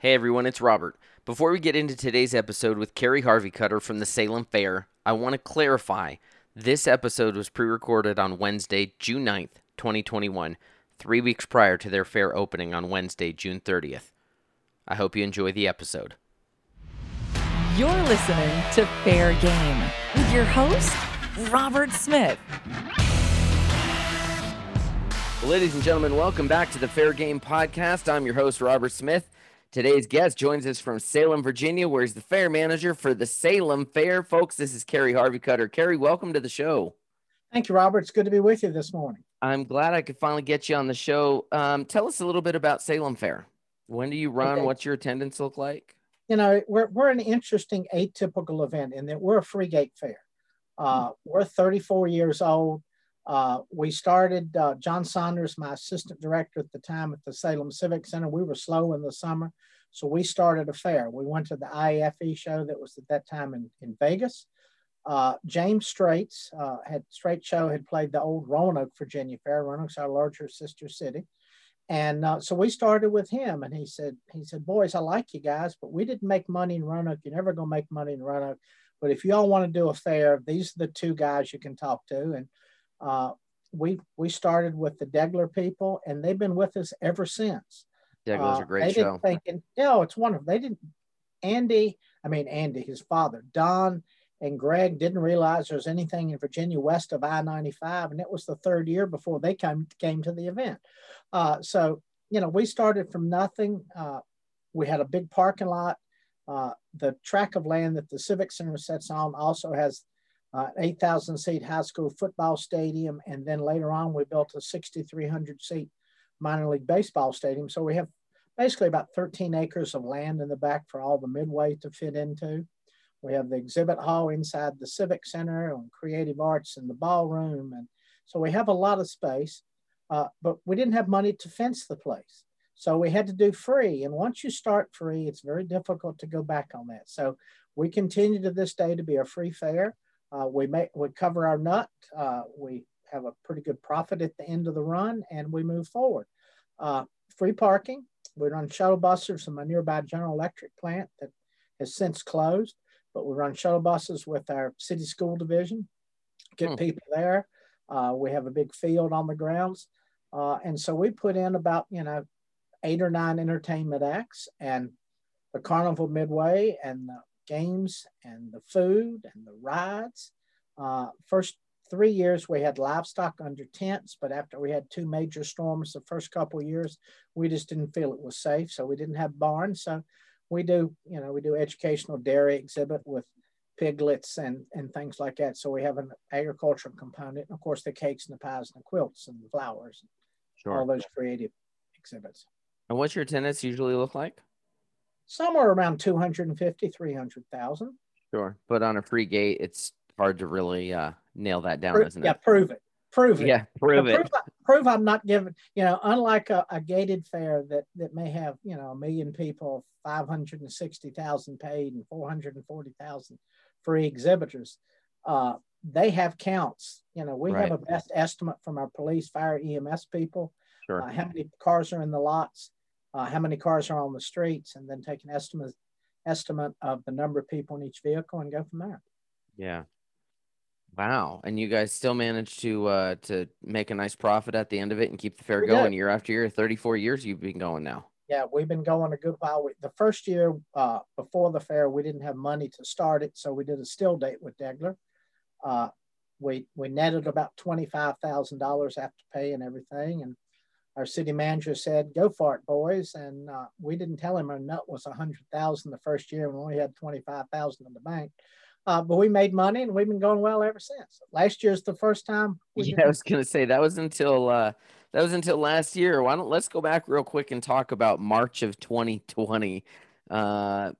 Hey everyone, it's Robert. Before we get into today's episode with Carey Harveycutter from the Salem Fair, I want to clarify this episode was pre recorded on Wednesday, June 9th, 2021, three weeks prior to their fair opening on Wednesday, June 30th. I hope you enjoy the episode. You're listening to Fair Game with your host, Robert Smith. Ladies and gentlemen, welcome back to the Fair Game Podcast. I'm your host, Robert Smith. Today's guest joins us from Salem, Virginia, where he's the fair manager for the Salem Fair. Folks, this is Kerry Harvey Cutter. Carey, welcome to the show. Thank you, Robert. It's good to be with you this morning. I'm glad I could finally get you on the show. Um, tell us a little bit about Salem Fair. When do you run? Okay. What's your attendance look like? You know, we're, we're an interesting atypical event in that we're a free gate fair. Uh, we're 34 years old. Uh, we started, uh, John Saunders, my assistant director at the time at the Salem Civic Center. We were slow in the summer, so we started a fair. We went to the IAFE show that was at that time in, in Vegas. Uh, James Strates uh, had Strates Show had played the old Roanoke, Virginia Fair. Roanoke's our larger sister city. And uh, so we started with him, and he said, "He said, boys, I like you guys, but we didn't make money in Roanoke. You're never gonna make money in Roanoke. But if y'all want to do a fair, these are the two guys you can talk to." And uh, we we started with the Deggeller people, and they've been with us ever since. Deggeller's Uh, a great they show. Didn't think, and, no, it's wonderful. They didn't. Andy, I mean Andy, his father, Don, and Greg didn't realize there was anything in Virginia west of I-95, and it was the third year before they came came to the event. Uh, so you know, we started from nothing. Uh, we had a big parking lot. Uh, the track of land that the Civic Center sits on also has uh, 8,000 seat high school football stadium, and then later on we built a 6,300 seat minor league baseball stadium. So we have basically about 13 acres of land in the back for all the midway to fit into. We have the exhibit hall inside the Civic Center and creative arts in the ballroom. And so we have a lot of space, uh, but we didn't have money to fence the place. So we had to do free. And once you start free, it's very difficult to go back on that. So we continue to this day to be a free fair. Uh, we make we cover our nut. Uh, we have a pretty good profit at the end of the run, and we move forward. Uh, free parking. We run shuttle buses from a nearby General Electric plant that has since closed, but we run shuttle buses with our city school division. Get Hmm. people there. Uh, we have a big field on the grounds, uh, and so we put in about you know eight or nine entertainment acts and the carnival midway and the games and the food and the rides. Uh, first three years we had livestock under tents, but after we had two major storms the first couple of years, we just didn't feel it was safe, so we didn't have barns. So we do, you know, we do educational dairy exhibit with piglets and and things like that. So we have an agricultural component, and of course the cakes and the pies and the quilts and the flowers, all those creative exhibits. And what's your attendance usually look like? Somewhere around 250, 300,000. Sure. But on a free gate, it's hard to really uh, nail that down, Pro- isn't yeah, it? prove it. Prove it. Yeah, prove Now, it. Prove, prove I'm not giving, you know, unlike a, a gated fair that, that may have, you know, a million people, 560,000 paid and 440,000 free exhibitors. Uh, they have counts. You know, we Right. have a best estimate from our police, fire, EMS people, Sure. uh, how many cars are in the lots, uh, how many cars are on the streets, and then take an estimate estimate of the number of people in each vehicle and go from there. Yeah. Wow. And you guys still managed to uh to make a nice profit at the end of it and keep the fair We going did. year after year. 34 years you've been going now. Yeah, we've been going a good while. We, the first year uh, before the fair, we didn't have money to start it, so we did a still date with Deggeller. Uh, we we netted about twenty five thousand dollars after pay and everything, and our city manager said, "Go for it, boys." And uh, we didn't tell him our nut was a hundred thousand the first year, and we only had twenty five thousand in the bank. Uh, but we made money, and we've been going well ever since. Last year's the first time. We Yeah, I was gonna say that was until uh that was until last year. Why don't let's go back real quick and talk about March of 2020. Uh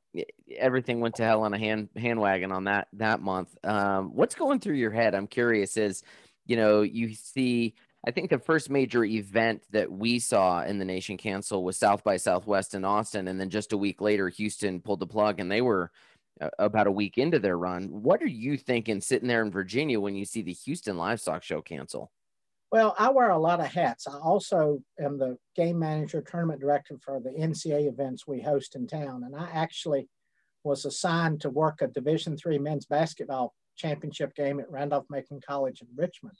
everything went to hell on a hand hand wagon on that that month. Um what's going through your head? I'm curious is you know, you see I think the first major event that we saw in the nation cancel was South by Southwest in Austin and then just a week later Houston pulled the plug and they were uh, about a week into their run. What are you thinking sitting there in Virginia when you see the Houston Livestock Show cancel? Well, I wear a lot of hats. I also am the game manager, tournament director for the NCAA events we host in town, and I actually was assigned to work a Division three men's basketball championship game at Randolph-Macon College in Richmond.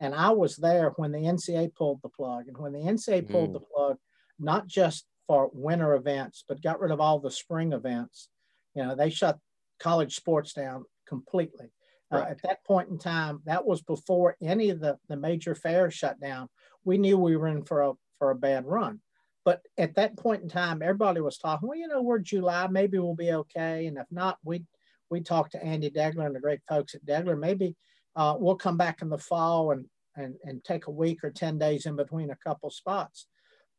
And I was there when the NCAA pulled the plug. And when the NCAA pulled mm. the plug, not just for winter events, but got rid of all the spring events, you know, they shut college sports down completely. Uh, right. Uh, at that point in time, that was before any of the, the major fairs shut down. We knew we were in for a for a bad run. But at that point in time, everybody was talking, well, you know, we're July, maybe we'll be okay. And if not, we we talked to Andy Deggeller and the great folks at Deggeller. Maybe uh, we'll come back in the fall and, and, and take a week or 10 days in between a couple spots.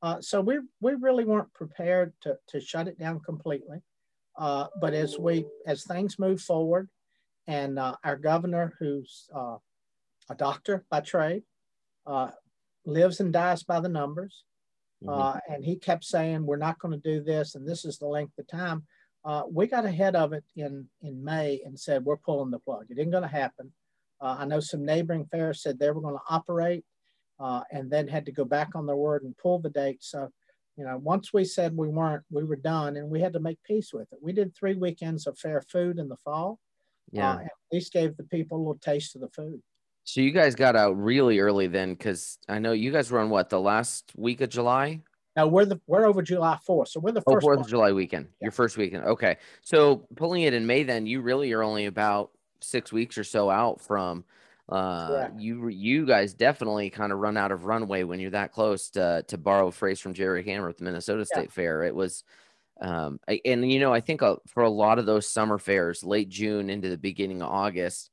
Uh, so we, we really weren't prepared to, to shut it down completely. Uh, but as we as things move forward, and uh, our governor, who's uh, a doctor by trade, uh, lives and dies by the numbers. Mm-hmm. Uh, and he kept saying, We're not going to do this, and this is the length of time. Uh, we got ahead of it in, in May and said, We're pulling the plug. It ain't going to happen. Uh, I know some neighboring fairs said they were going to operate and then had to go back on their word and pull the date. So, you know, once we said we weren't, we were done and we had to make peace with it. We did three weekends of fair food in the fall yeah. Uh, at least gave the people a little taste of the food. So you guys got out really early then, because I know you guys run what the last week of July. No, we're the we're over July fourth, so we're the oh, first. Oh, Fourth of July weekend, yeah. your first weekend. Okay, so pulling it in May, then you really are only about six weeks or so out from. Uh, you you guys definitely kind of run out of runway when you're that close to to borrow a phrase from Jerry Hammer at the Minnesota State yeah. Fair. It was um, and you know, I think uh, for a lot of those summer fairs, late June into the beginning of August,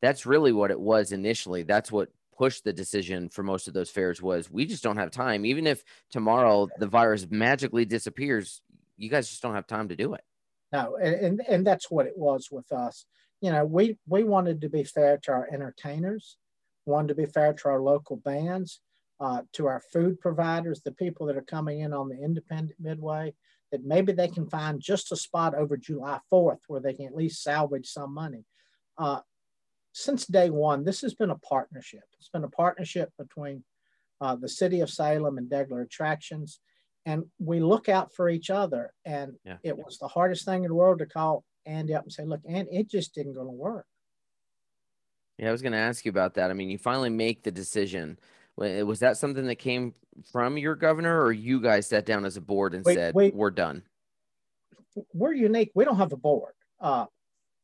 that's really what it was initially. That's what pushed the decision for most of those fairs was we just don't have time. Even if tomorrow the virus magically disappears, you guys just don't have time to do it. No, and and that's what it was with us. You know, we we wanted to be fair to our entertainers, wanted to be fair to our local bands, uh, to our food providers, the people that are coming in on the independent midway that maybe they can find just a spot over July 4th where they can at least salvage some money. Uh, since day one, this has been a partnership. It's been a partnership between uh, the city of Salem and Deggeller Attractions. And we look out for each other. And yeah. it was the hardest thing in the world to call Andy up and say, look, and it just didn't going to work. Yeah, I was going to ask you about that. I mean, you finally make the decision was that something that came from your governor, or you guys sat down as a board and wait, said, wait. "We're done"? We're unique. We don't have a board. Uh,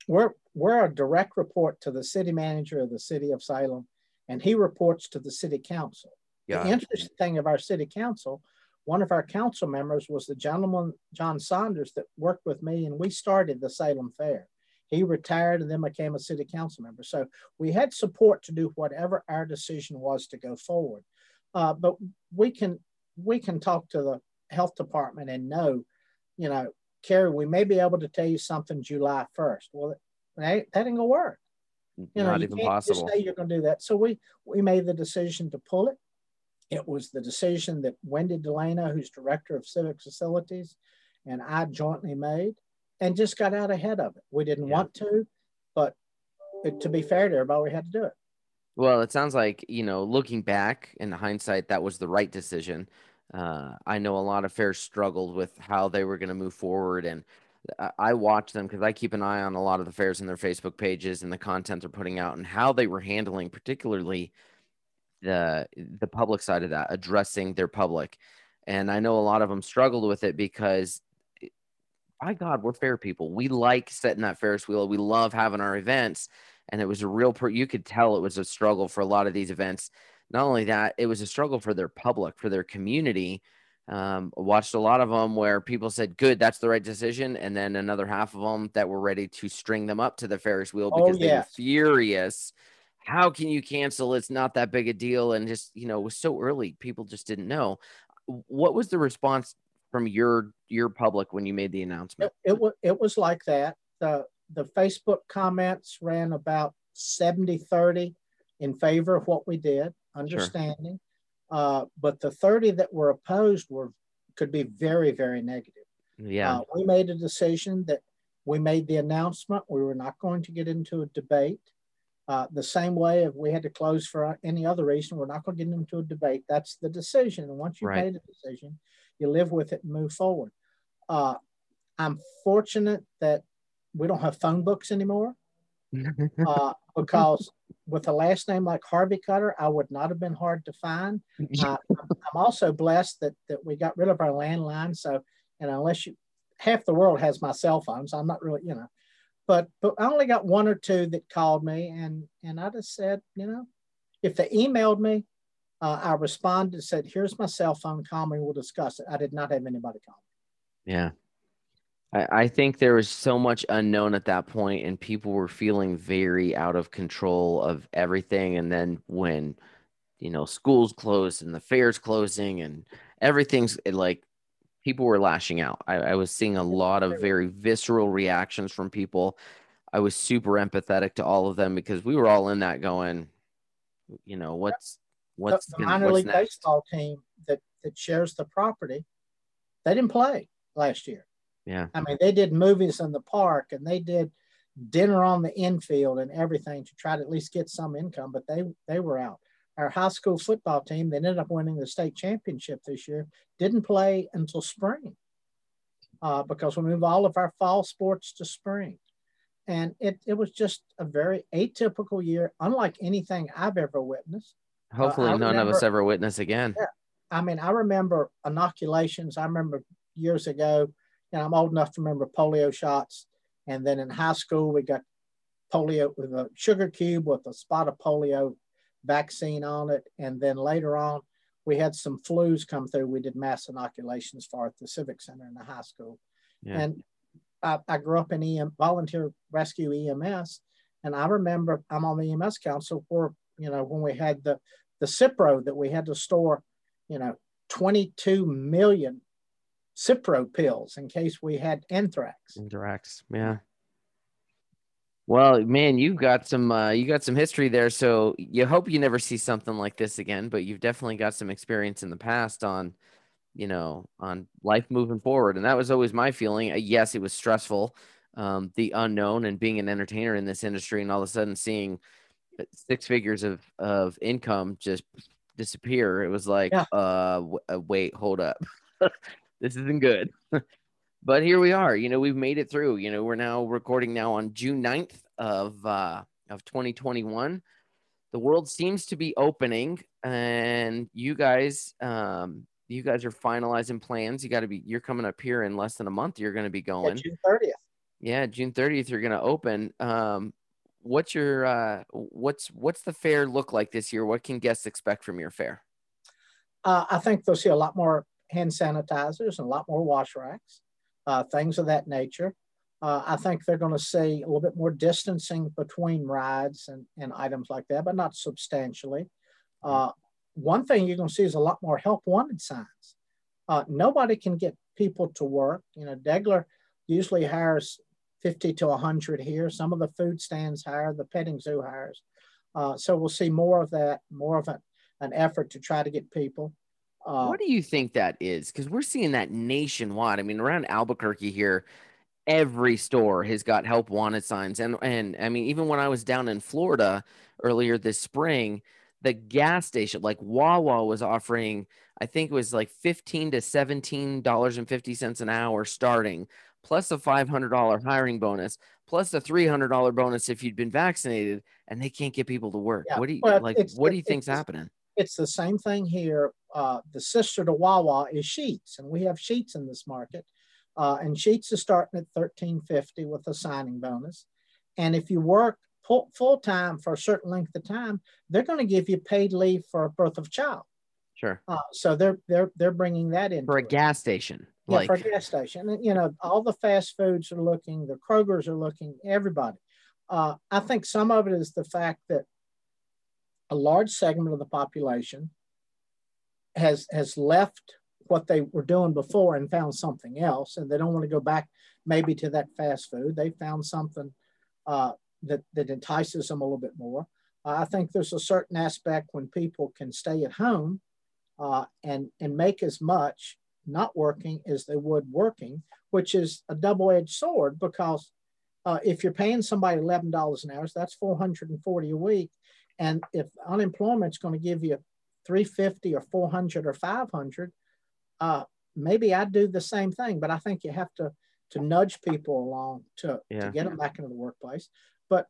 we're we're a direct report to the city manager of the city of Salem, and he reports to the city council. Yeah. The interesting thing of our city council, one of our council members was the gentleman John Saunders that worked with me, and we started the Salem Fair. He retired and then became a city council member. So we had support to do whatever our decision was to go forward. Uh, but we can we can talk to the health department and know, you know, Carey, we may be able to tell you something July 1st. Well, that, that ain't gonna work. You know, Not you even possible. Just say you're gonna do that. So we we made the decision to pull it. It was the decision that Wendy Delana, who's director of civic facilities, and I jointly made and just got out ahead of it. We didn't yeah. want to, but it, to be fair to everybody, we had to do it. Well, it sounds like, you know, looking back in hindsight, that was the right decision. Uh, I know a lot of fairs struggled with how they were going to move forward. And I watch them because I keep an eye on a lot of the fairs and their Facebook pages and the content they're putting out and how they were handling, particularly the the public side of that, addressing their public. And I know a lot of them struggled with it because by God, we're fair people. We like setting that Ferris wheel. We love having our events. And it was a real, you could tell it was a struggle for a lot of these events. Not only that, it was a struggle for their public, for their community. Um, watched a lot of them where people said, "Good, that's the right decision," and then another half of them that were ready to string them up to the Ferris wheel oh, because oh, yeah. they were furious. How can you cancel? It's not that big a deal, and just you know, it was so early, people just didn't know. What was the response from your your public when you made the announcement? It, it was it was like that. The the Facebook comments ran about 70 30 in favor of what we did, understanding. Sure. Uh, but the 30 that were opposed were could be very, very negative. Yeah. Uh, we made a decision that we made the announcement. We were not going to get into a debate. Uh, the same way if we had to close for any other reason, we're not going to get into a debate. That's the decision. And once you've right. made a decision, you live with it and move forward. Uh, I'm fortunate that we don't have phone books anymore uh, because with a last name like Harveycutter, I would not have been hard to find. Uh, I'm also blessed that that we got rid of our landline. So, and unless you, half the world has my cell phone, so I'm not really, you know, but but I only got one or two that called me, and and I just said, you know, if they emailed me, uh, I responded, and said, "Here's my cell phone. Call me. We'll discuss it." I did not have anybody call me. Yeah, I, I think there was so much unknown at that point, and people were feeling very out of control of everything. And then when you know schools closed and the fairs closing and everything's like people were lashing out. I, I was seeing a lot of very visceral reactions from people. I was super empathetic to all of them because we were all in that going, you know, what's what's the, the minor what's league next? baseball team that that shares the property, they didn't play last year. Yeah. I mean, they did movies in the park and they did dinner on the infield and everything to try to at least get some income, but they they were out. Our high school football team that ended up winning the state championship this year didn't play until spring uh, because we moved all of our fall sports to spring. And it, it was just a very atypical year, unlike anything I've ever witnessed. Hopefully, uh, none remember, of us ever witness again. Yeah, I mean, I remember inoculations. I remember years ago, and I'm old enough to remember polio shots. And then in high school, we got polio with a sugar cube with a spot of polio vaccine on it. And then later on, we had some flus come through. We did mass inoculations for at the Civic Center in the high school. Yeah. And I, I, grew up in EM, volunteer rescue EMS. And I remember I'm on the EMS council where, you know, when we had the, the Cipro that we had to store, you know, 22 million Cipro pills in case we had anthrax. Anthrax, yeah. Well, man, you've got some uh, you got some history there, so you hope you never see something like this again. But you've definitely got some experience in the past on, you know, on life moving forward, and that was always my feeling. Uh, yes, it was stressful, um, the unknown, and being an entertainer in this industry, and all of a sudden seeing six figures of of income just disappear. It was like, yeah. uh, w- uh, wait, hold up. this isn't good. but here we are. You know, we've made it through. You know, we're now recording now on June 9th of uh of 2021. The world seems to be opening and you guys um you guys are finalizing plans. You got to be you're coming up here in less than a month. You're going to be going. Yeah, June 30th. Yeah, June 30th you're going to open. Um what's your uh what's what's the fair look like this year? What can guests expect from your fair? Uh, I think they'll see a lot more hand sanitizers and a lot more wash racks, uh, things of that nature. Uh, I think they're going to see a little bit more distancing between rides and, and items like that, but not substantially. Uh, one thing you're going to see is a lot more help wanted signs. Uh, nobody can get people to work. You know, Deggeller usually hires 50 to 100 here. Some of the food stands hire, the petting zoo hires. Uh, so we'll see more of that, more of an, an effort to try to get people. Uh, what do you think that is? Because we're seeing that nationwide. I mean, around Albuquerque here, every store has got help wanted signs. And and I mean, even when I was down in Florida earlier this spring, the gas station like Wawa was offering, I think it was like fifteen to seventeen dollars and fifty cents an hour starting, plus a five hundred dollar hiring bonus, plus a three hundred dollar bonus if you'd been vaccinated, and they can't get people to work. Yeah. What do you like? What do you think's happening? It's the same thing here. Uh, the sister to Wawa is Sheetz, and we have Sheetz in this market. Uh, and Sheetz is starting at 1350 with a signing bonus. And if you work full time for a certain length of time, they're going to give you paid leave for a birth of child. Sure. Uh, so they're they're they're bringing that in for a it. gas station. Yeah, like... for a gas station. And, you know, all the fast foods are looking, the Krogers are looking, everybody. Uh, I think some of it is the fact that a large segment of the population has has left what they were doing before and found something else, and they don't want to go back maybe to that fast food. They found something uh, that that entices them a little bit more. Uh, I think there's a certain aspect when people can stay at home uh, and and make as much not working as they would working, which is a double-edged sword because uh, if you're paying somebody eleven dollars an hour, so that's four hundred and forty a week, and if unemployment's going to give you three fifty or four hundred or five hundred, uh, maybe I'd do the same thing. But I think you have to to nudge people along to, Yeah. to get them back into the workplace. But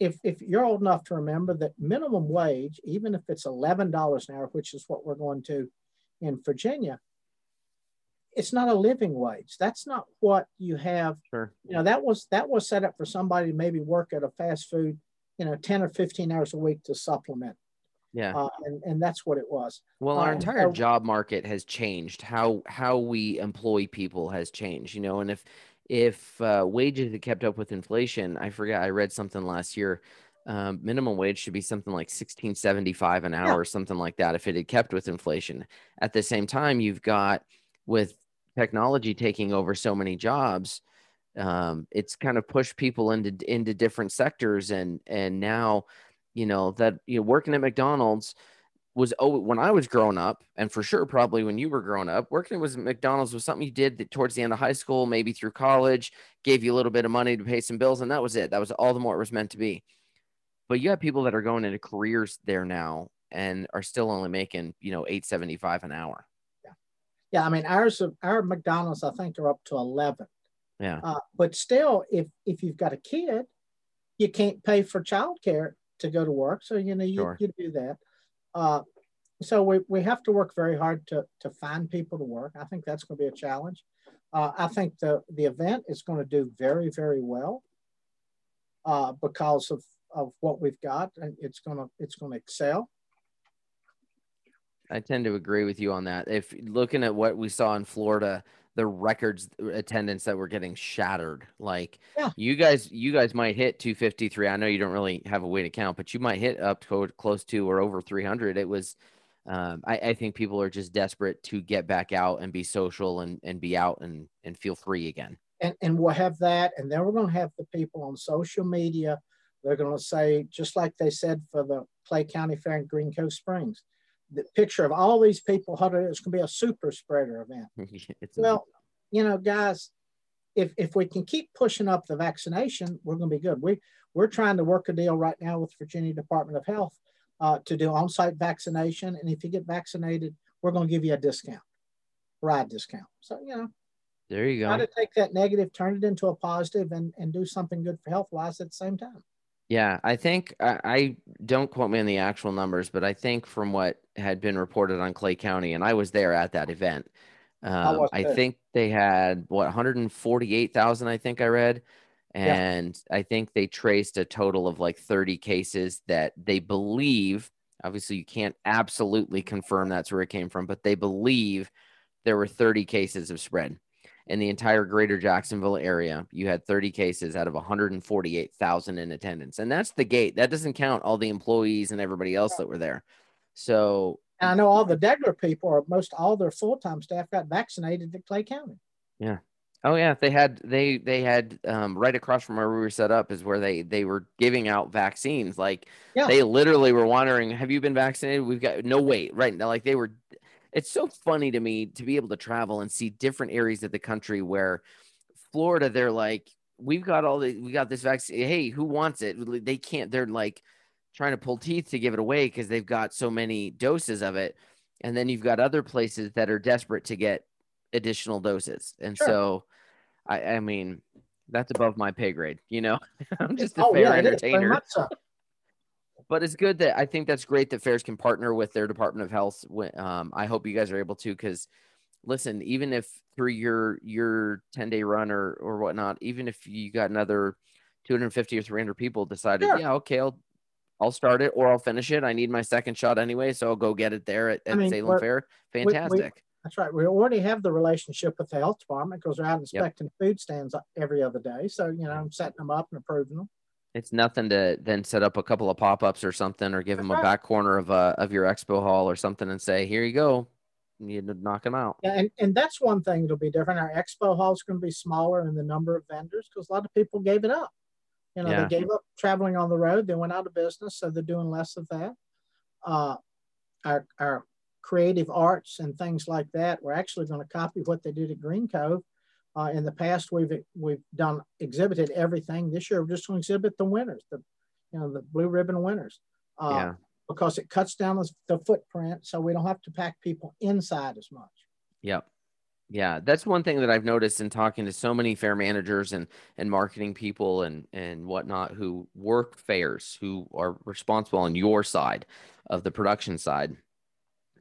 if if you're old enough to remember that minimum wage, even if it's eleven dollars an hour, which is what we're going to in Virginia, it's not a living wage. That's not what you have. Sure. You know, that was that was set up for somebody to maybe work at a fast food, you know, 10 or 15 hours a week to supplement. Yeah. Uh, and, and that's what it was. Well, our and entire so- job market has changed. How how we employ people has changed. You know, and if if uh, wages had kept up with inflation, I forget. I read something last year. Um, minimum wage should be something like sixteen seventy five an hour, or something like that. If it had kept with inflation. At the same time, you've got with technology taking over so many jobs. Um, it's kind of pushed people into into different sectors, and and now, you know that you know working at McDonald's was oh when I was growing up, and for sure probably when you were growing up, working was McDonald's was something you did that towards the end of high school, maybe through college, gave you a little bit of money to pay some bills, and that was it. That was all the more it was meant to be. But you have people that are going into careers there now and are still only making you know eight seventy five an hour. Yeah, Yeah. I mean, ours, our McDonald's, I think, are up to 11. Yeah, Uh, but still, if if you've got a kid, you can't pay for childcare to go to work. So you know you, Sure. you do that. Uh, so we, we have to work very hard to to find people to work. I think that's going to be a challenge. Uh, I think the the event is going to do very very well uh, because of of what we've got, and it's gonna it's going to excel. I tend to agree with you on that. If looking at what we saw in Florida, the records attendance that were getting shattered, like Yeah. you guys, you guys might hit 253. I know you don't really have a way to count, but you might hit up to close to or over 300. It was, um, I, I think people are just desperate to get back out and be social and, and be out and, and feel free again. and, and we'll have that. And then we're going to have the people on social media. They're going to say, just like they said for the Clay County Fair in Green Cove Springs, the picture of all these people huddled, it's going to be a super spreader event. Well, you know, guys, if, if we can keep pushing up the vaccination, we're going to be good. We, we're trying to work a deal right now with Virginia Department of Health uh, to do on-site vaccination. And if you get vaccinated, we're going to give you a discount, ride discount. So, you know, there you go. to take that negative, turn it into a positive, and and do something good for health wise at the same time. Yeah, I think I, I don't quote me on the actual numbers, but I think from what had been reported on Clay County, and I was there at that event, um, I think they had what 148,000, I think I read. And I think they traced a total of like 30 cases that they believe, obviously, you can't absolutely confirm that's where it came from, but they believe there were 30 cases of spread in the entire greater Jacksonville area. You had 30 cases out of 148,000 in attendance. And that's the gate. That doesn't count all the employees and everybody else that were there. So, And I know all the Deggeller people, or most all their full time staff, got vaccinated at Clay County. Yeah. Oh yeah, they had they they had um, right across from where we were set up is where they they were giving out vaccines. Like Yeah. they literally were wondering, "Have you been vaccinated?" We've got no wait, right now. Like they were. It's so funny to me to be able to travel and see different areas of the country where Florida, they're like, we've got all the, we got this vaccine. Hey, who wants it? They can't, they're like trying to pull teeth to give it away because they've got so many doses of it. And then you've got other places that are desperate to get additional doses. And Sure. so, I, I mean, that's above my pay grade, you know, I'm just a oh fair yeah, it is, very entertainer so. but it's good that I think that's great that fairs can partner with their Department of Health. When- Um, I hope you guys are able to, because listen, even if through your your ten day run or or whatnot, even if you got another two hundred fifty or three hundred people decided, Sure. yeah, okay, I'll I'll start it or I'll finish it. I need my second shot anyway, so I'll go get it there at, I mean, Salem Fair. we- we- Fantastic. That's right. We already have the relationship with the health department because they're out inspecting food stands every other day. So you know, I'm setting them up and approving them. It's nothing to then set up a couple of pop ups or something, or give them a back corner of uh of your expo hall or something, and say, here you go. You need to knock them out. Yeah, and, and that's one thing that'll be different. Our expo hall is going to be smaller in the number of vendors because a lot of people gave it up. You know, Yeah. they gave up traveling on the road. They went out of business, so they're doing less of that. Uh, our our creative arts and things like that, we're actually going to copy what they did at Green Cove. Uh, in the past, we've we've done exhibited everything. This year, we're just going to exhibit the winners, the you know the blue ribbon winners, uh, yeah. because it cuts down the, the footprint, so we don't have to pack people inside as much. Yep. Yeah, that's one thing that I've noticed in talking to so many fair managers and and marketing people and and whatnot who work fairs, who are responsible on your side of the production side.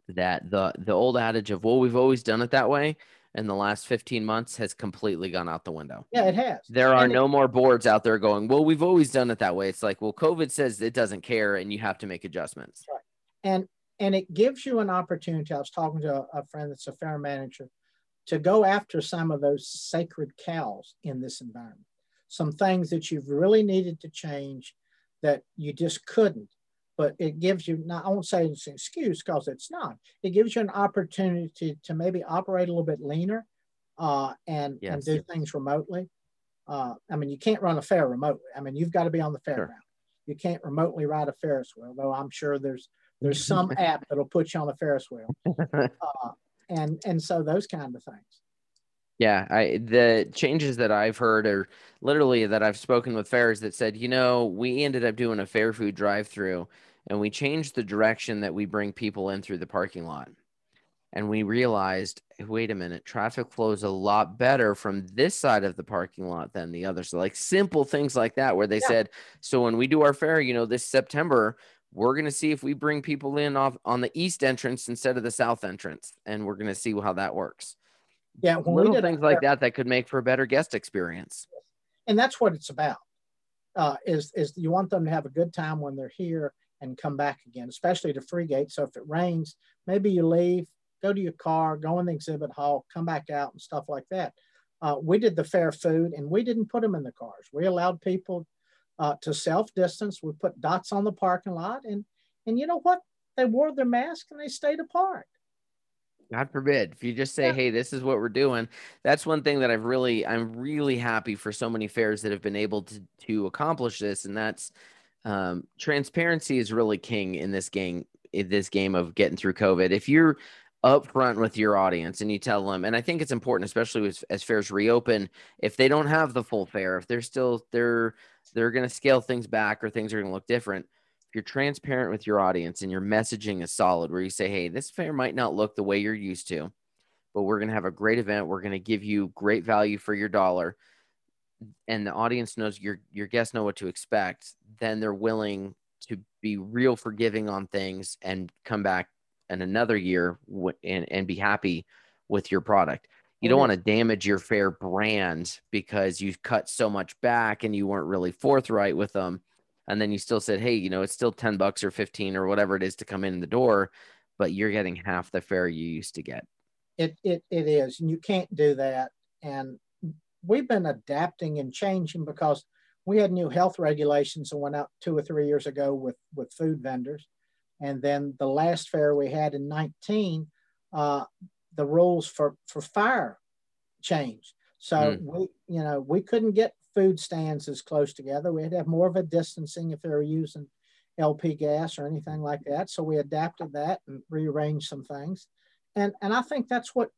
That the the old adage of well, we've always done it that way, in the last 15 months has completely gone out the window. Yeah, it has. There are and no it, more boards out there going, well, we've always done it that way. It's like, well, COVID says it doesn't care and you have to make adjustments. Right. And and it gives you an opportunity. I was talking to a, a friend that's a fair manager to go after some of those sacred cows in this environment. Some things that you've really needed to change that you just couldn't but it gives you not I won't say it's an excuse because it's not. It gives you an opportunity to, to maybe operate a little bit leaner uh, and yes. and do things remotely. Uh, I mean, you can't run a fair remotely. I mean, you've got to be on the fairground. Sure. You can't remotely ride a Ferris wheel, though I'm sure there's there's some app that'll put you on a Ferris wheel, uh, and and so those kind of things. Yeah, I the changes that I've heard are literally that I've spoken with fairs that said, you know, we ended up doing a fair food drive through and we changed the direction that we bring people in through the parking lot. And we realized, wait a minute, traffic flows a lot better from this side of the parking lot than the other. So, like simple things like that, where they yeah. said, so when we do our fair, you know, this September, we're going to see if we bring people in off on the east entrance instead of the south entrance, and we're going to see how that works. Yeah, little things like that that could make for a better guest experience. And that's what it's about. Uh, is is you want them to have a good time when they're here and come back again, especially to Freegate. So if it rains, maybe you leave, go to your car, go in the exhibit hall, come back out and stuff like that. Uh, we did the fair food and we didn't put them in the cars. We allowed people uh, to self distance. We put dots on the parking lot and, and you know what? They wore their mask and they stayed apart. God forbid. If you just say, yeah. "Hey, this is what we're doing," that's one thing that I've really, I'm really happy for so many fairs that have been able to to accomplish this, and that's um, transparency is really king in this game. In this game of getting through COVID, if you're upfront with your audience and you tell them, and I think it's important, especially as, as fairs reopen, if they don't have the full fair, if they're still they're they're going to scale things back or things are going to look different. If you're transparent with your audience and your messaging is solid, where you say, "Hey, this fair might not look the way you're used to, but we're going to have a great event. We're going to give you great value for your dollar." and the audience knows your your guests know what to expect, then they're willing to be real forgiving on things and come back in another year w- and and be happy with your product. You don't mm-hmm. want to damage your fair brand because you cut so much back and you weren't really forthright with them. And then you still said, hey, you know, it's still 10 bucks or 15 or whatever it is to come in the door, but you're getting half the fare you used to get. It, it, it is. And you can't do that. And we've been adapting and changing because we had new health regulations that went out two or three years ago with, with food vendors. And then the last fair we had in 19, uh, the rules for, for fire changed. So mm. we, you know, we couldn't get food stands as close together. We had to have more of a distancing if they were using LP gas or anything like that. So we adapted that and rearranged some things. And, and I think that's what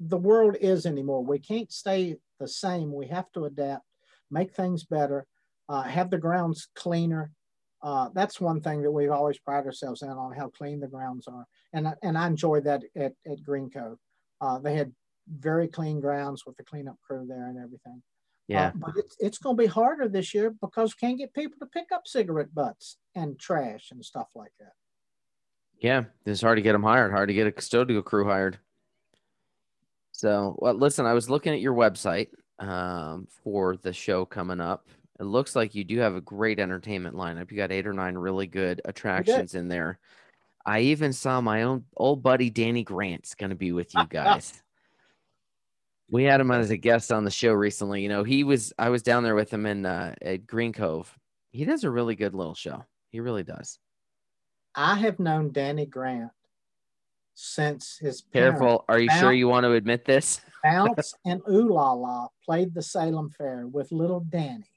the world is anymore. We can't stay the same. We have to adapt, make things better, uh, have the grounds cleaner. Uh, that's one thing that we've always prided ourselves in on how clean the grounds are. And, and I enjoyed that at, at Green Cove. Uh, they had very clean grounds with the cleanup crew there and everything. Yeah. Uh, but it's, it's going to be harder this year because we can't get people to pick up cigarette butts and trash and stuff like that. Yeah, it's hard to get them hired, hard to get a custodial crew hired. So, well, listen, I was looking at your website um, for the show coming up. It looks like you do have a great entertainment lineup. You got eight or nine really good attractions in there. I even saw my own old buddy Danny Grant's going to be with you guys. we had him as a guest on the show recently. You know, he was I was down there with him in uh, at Green Cove. He does a really good little show. He really does. I have known Danny Grant since his careful. Are you sure you want to admit this? Bounce and Ooh La La played the Salem Fair with little Danny.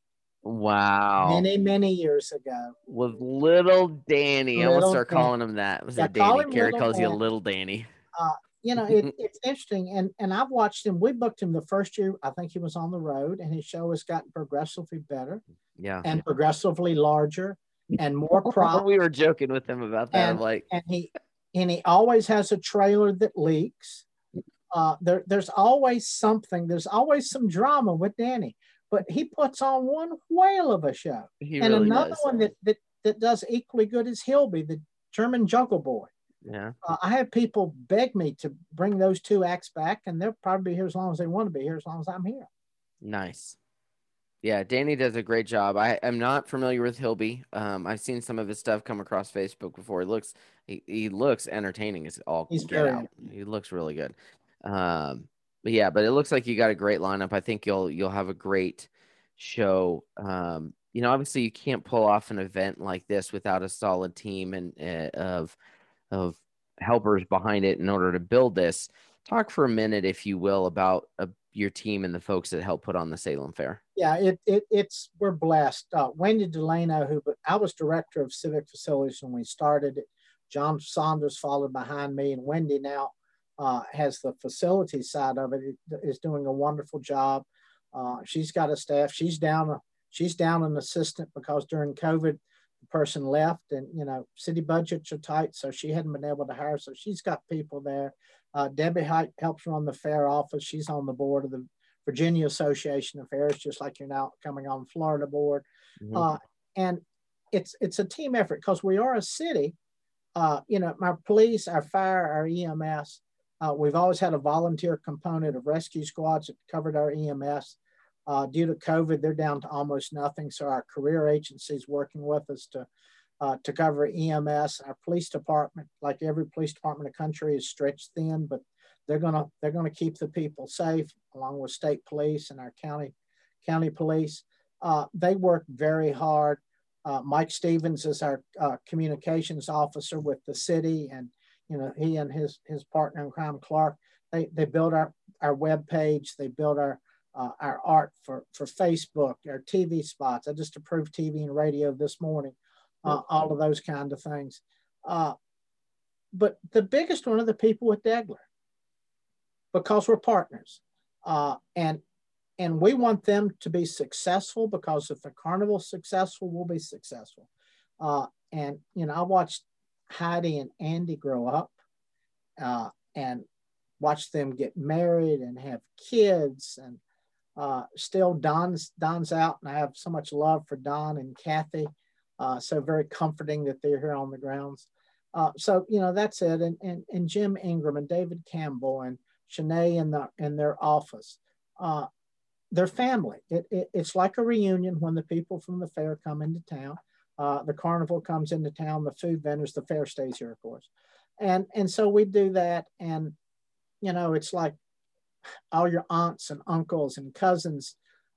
Wow. Many, many years ago. With little Danny. Little I will start Danny. calling him that. Was yeah, that Danny? Carey calls Danny. you little Danny. Uh, you know, it, it's interesting. And and I've watched him. We booked him the first year. I think he was on the road, and his show has gotten progressively better. Yeah. And progressively larger and more props. we were joking with him about that. And, like, and he and he always has a trailer that leaks. Uh, there, there's always something. There's always some drama with Danny, but he puts on one whale of a show. he and really another does. one that, that that does equally good is Hilby, the German Juggle Boy. Yeah. Uh, I have people beg me to bring those two acts back, and they'll probably be here as long as they want to be here, as long as I'm here. Nice. Yeah, Danny does a great job. I am not familiar with Hilby. Um, I've seen some of his stuff come across Facebook before. He looks he, he looks entertaining as all He's get out. He looks really good. Um, but yeah, but it looks like you got a great lineup. I think you'll you'll have a great show. Um, you know, obviously you can't pull off an event like this without a solid team and uh, of of helpers behind it in order to build this. Talk for a minute, if you will, about uh, your team and the folks that help put on the Salem Fair. Yeah, it, it it's we're blessed. Uh, Wendy Delano, who I was director of civic facilities when we started. John Saunders followed behind me, and Wendy now uh, has the facility side of it. Is doing a wonderful job. Uh, she's got a staff. She's down. She's down an assistant because during COVID, the person left, and you know city budgets are tight, so she hadn't been able to hire. So she's got people there. Uh, Debbie Height helps run the fair office. She's on the board of the Virginia Association of Fairs, just like you're now coming on Florida board. Mhm. Uh, and it's it's a team effort because we are a city. Uh, you know, our police, our fire, our EMS. Uh, we've always had a volunteer component of rescue squads that covered our EMS. Uh, due to COVID, they're down to almost nothing. So our career agencies working with us to uh, to cover EMS. Our police department, like every police department in the country, is stretched thin, but they're gonna they're gonna keep the people safe, along with state police and our county county police. Uh, they work very hard. Uh, Mike Stevens is our uh, communications officer with the city, and you know he and his his partner in crime, Clark, they they build our our web page, they build our uh, our art for for Facebook, our TV spots. I just approved TV and radio this morning, uh, all of those kind of things. Uh, but the biggest one are the people with Deggeller, because we're partners, uh, and and we want them to be successful because if the carnival's successful, we'll be successful. Uh, and you know, I watched Heidi and Andy grow up, uh, and watch them get married and have kids, and uh, still Don's Don's out, and I have so much love for Don and Kathy. Uh, so very comforting that they're here on the grounds. Uh, so you know that's it, and, and and Jim Ingram and David Campbell and Shanae in the in their office. Uh, they're family. It, it, it's like a reunion when the people from the fair come into town. Uh, the carnival comes into town, the food vendors, the fair stays here, of course. And, and so we do that. And, you know, it's like all your aunts and uncles and cousins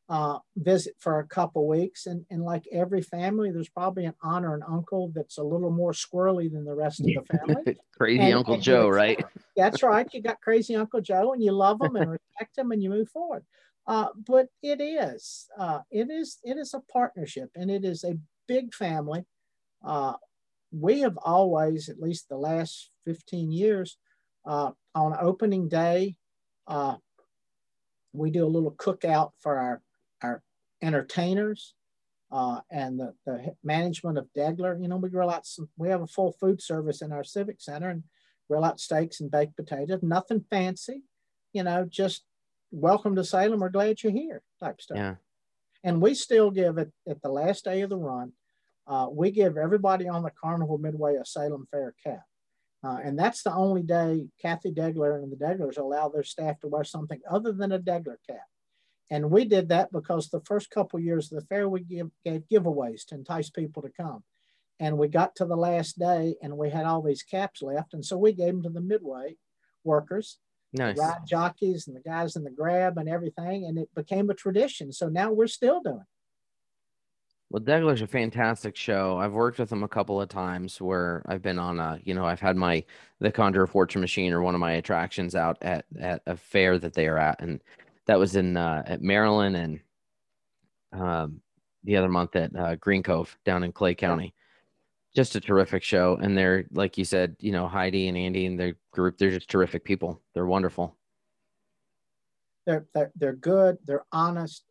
uh, visit for a couple weeks. And, and like every family, there's probably an aunt or an uncle that's a little more squirrely than the rest of the family. Crazy And- Uncle and Joe, right? That's right. You got crazy Uncle Joe, and you love them and respect them, and you move forward. Uh, but it is, uh, it is, it is a partnership, and it is a big family. Uh, we have always, at least the last 15 years, uh, on opening day, uh, we do a little cookout for our our entertainers uh, and the, the management of Deggeller. You know, we grill out some. We have a full food service in our civic center and grill out steaks and baked potatoes. Nothing fancy, you know, just welcome to Salem. We're glad you're here, type stuff. Yeah. And we still give it at the last day of the run. Uh, we give everybody on the Carnival Midway a Salem Fair cap. Uh, and that's the only day Kathy Deggeller and the Deggellers allow their staff to wear something other than a Deggeller cap. And we did that because the first couple years of the fair, we give, gave giveaways to entice people to come. And we got to the last day and we had all these caps left. And so we gave them to the Midway workers, Nice. ride jockeys and the guys in the grab and everything. And it became a tradition. So now we're still doing it. Well, Deggeller's a fantastic show. I've worked with them a couple of times where I've been on a, you know, I've had my the Conjure Fortune Machine or one of my attractions out at at a fair that they are at, and that was in uh, at Maryland and um, the other month at uh, Green Cove down in Clay County. Just a terrific show. And they're, like you said, you know, Heidi and Andy and their group, they're just terrific people. They're wonderful. They're, they're, they're good, they're honest.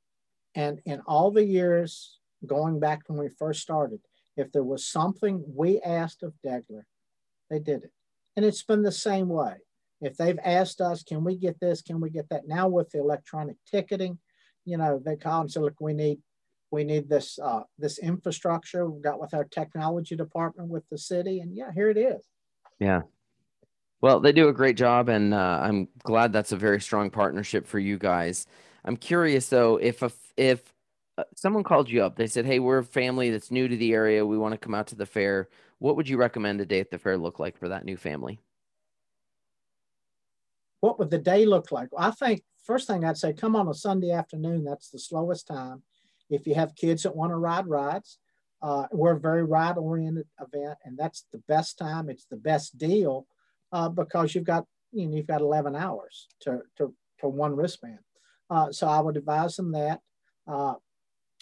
And in all the years going back when we first started, if there was something we asked of Deggeller, they did it. And it's been the same way. If they've asked us, can we get this? Can we get that? Now with the electronic ticketing, you know, they call and say, look, we need we need this uh, this infrastructure. We've got with our technology department with the city, and yeah, here it is. Yeah. Well, they do a great job, and uh, I'm glad that's a very strong partnership for you guys. I'm curious though, if a, if uh, someone called you up, they said, "Hey, we're a family that's new to the area. We want to come out to the fair. What would you recommend a day at the fair look like for that new family?" What would the day look like? I think first thing I'd say, come on a Sunday afternoon. That's the slowest time if you have kids that want to ride rides, uh, we're a very ride oriented event, and that's the best time. It's the best deal uh, because you've got you know you've got 11 hours to to for one wristband. Uh, so I would advise them that. Uh,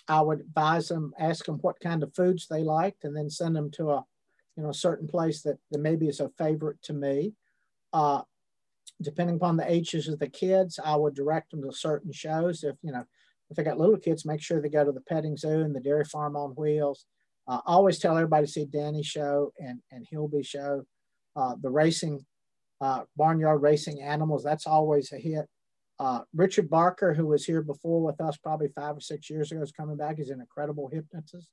I would advise them, ask them what kind of foods they liked, and then send them to a you know certain place that, that maybe is a favorite to me. Uh, depending upon the ages of the kids, I would direct them to certain shows. If you know if they got little kids, make sure they go to the petting zoo and the dairy farm on wheels. Uh, I always tell everybody to see Danny's show and, and Hilby show. Uh, the racing, uh, barnyard racing animals, that's always a hit. Uh, Richard Barker, who was here before with us probably five or six years ago, is coming back. He's an incredible hypnotist.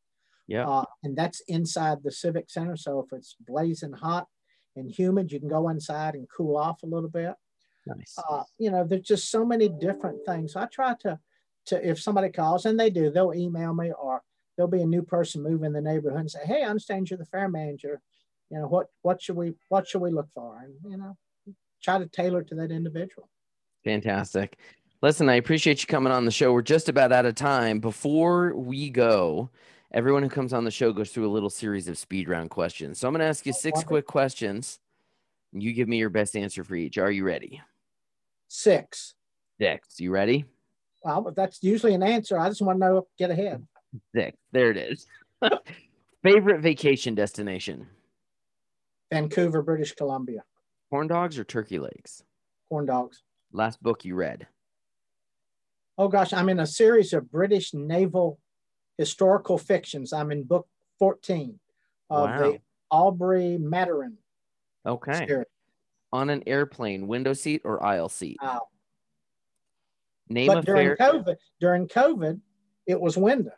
Yeah. Uh, and that's inside the Civic Center. So if it's blazing hot and humid, you can go inside and cool off a little bit. Nice. Uh, you know, there's just so many different things. I try to to if somebody calls and they do, they'll email me or there'll be a new person move in the neighborhood and say, "Hey, I understand you're the fair manager. You know what what should we what should we look for?" And you know, try to tailor to that individual. Fantastic. Listen, I appreciate you coming on the show. We're just about out of time. Before we go, everyone who comes on the show goes through a little series of speed round questions. So I'm going to ask you six quick questions. You give me your best answer for each. Are you ready? Six. Six. You ready? Well, that's usually an answer. I just want to know, get ahead. There it is. Favorite vacation destination? Vancouver, British Columbia. Corn dogs or turkey legs? Corn dogs. Last book you read? Oh gosh, I'm in a series of British naval historical fictions. I'm in book 14 of Wow. the Aubrey Maturin Okay. series. On an airplane, window seat or aisle seat? Wow. Name But a during fair. COVID, during COVID, it was window.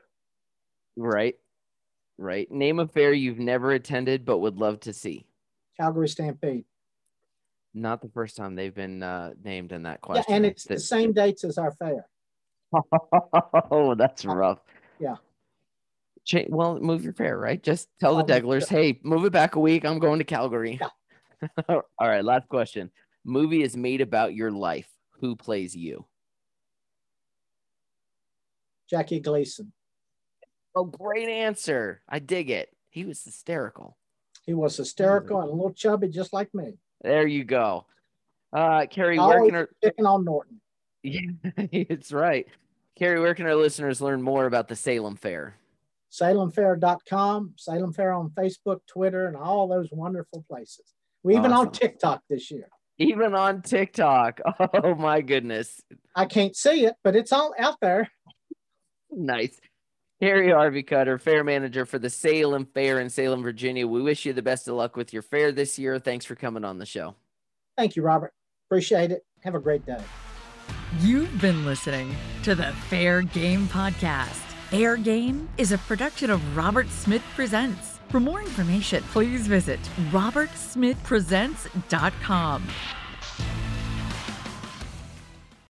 Right. Right. Name a fair you've never attended but would love to see. Calgary Stampede. Not the first time they've been uh, named in that Yeah, question. and it's the same dates as our fair. oh, that's rough. yeah. Cha- well, move your fair, right? Just tell the Deggellers, hey, move it back a week. I'm going to Calgary. All right, last question. Movie is made about your life. Who plays you? Jackie Gleason. Oh, great answer. I dig it. He was hysterical. He was hysterical and a little chubby, just like me. There you go. Uh, Carey, where can our picking on Norton. yeah, it's right. Carey, where can our listeners learn more about the Salem Fair? SalemFair.com, Salem Fair on Facebook, Twitter, and all those wonderful places. We even Awesome. on TikTok this year. Even on TikTok. Oh my goodness. I can't see it, but it's all out there. Nice. Carey Harvey Cutter, fair manager for the Salem Fair in Salem, Virginia. We wish you the best of luck with your fair this year. Thanks for coming on the show. Thank you, Robert. Appreciate it. Have a great day. You've been listening to the Fair Game Podcast. Fair Game is a production of Robert Smith Presents. For more information, please visit robertsmithpresents.com.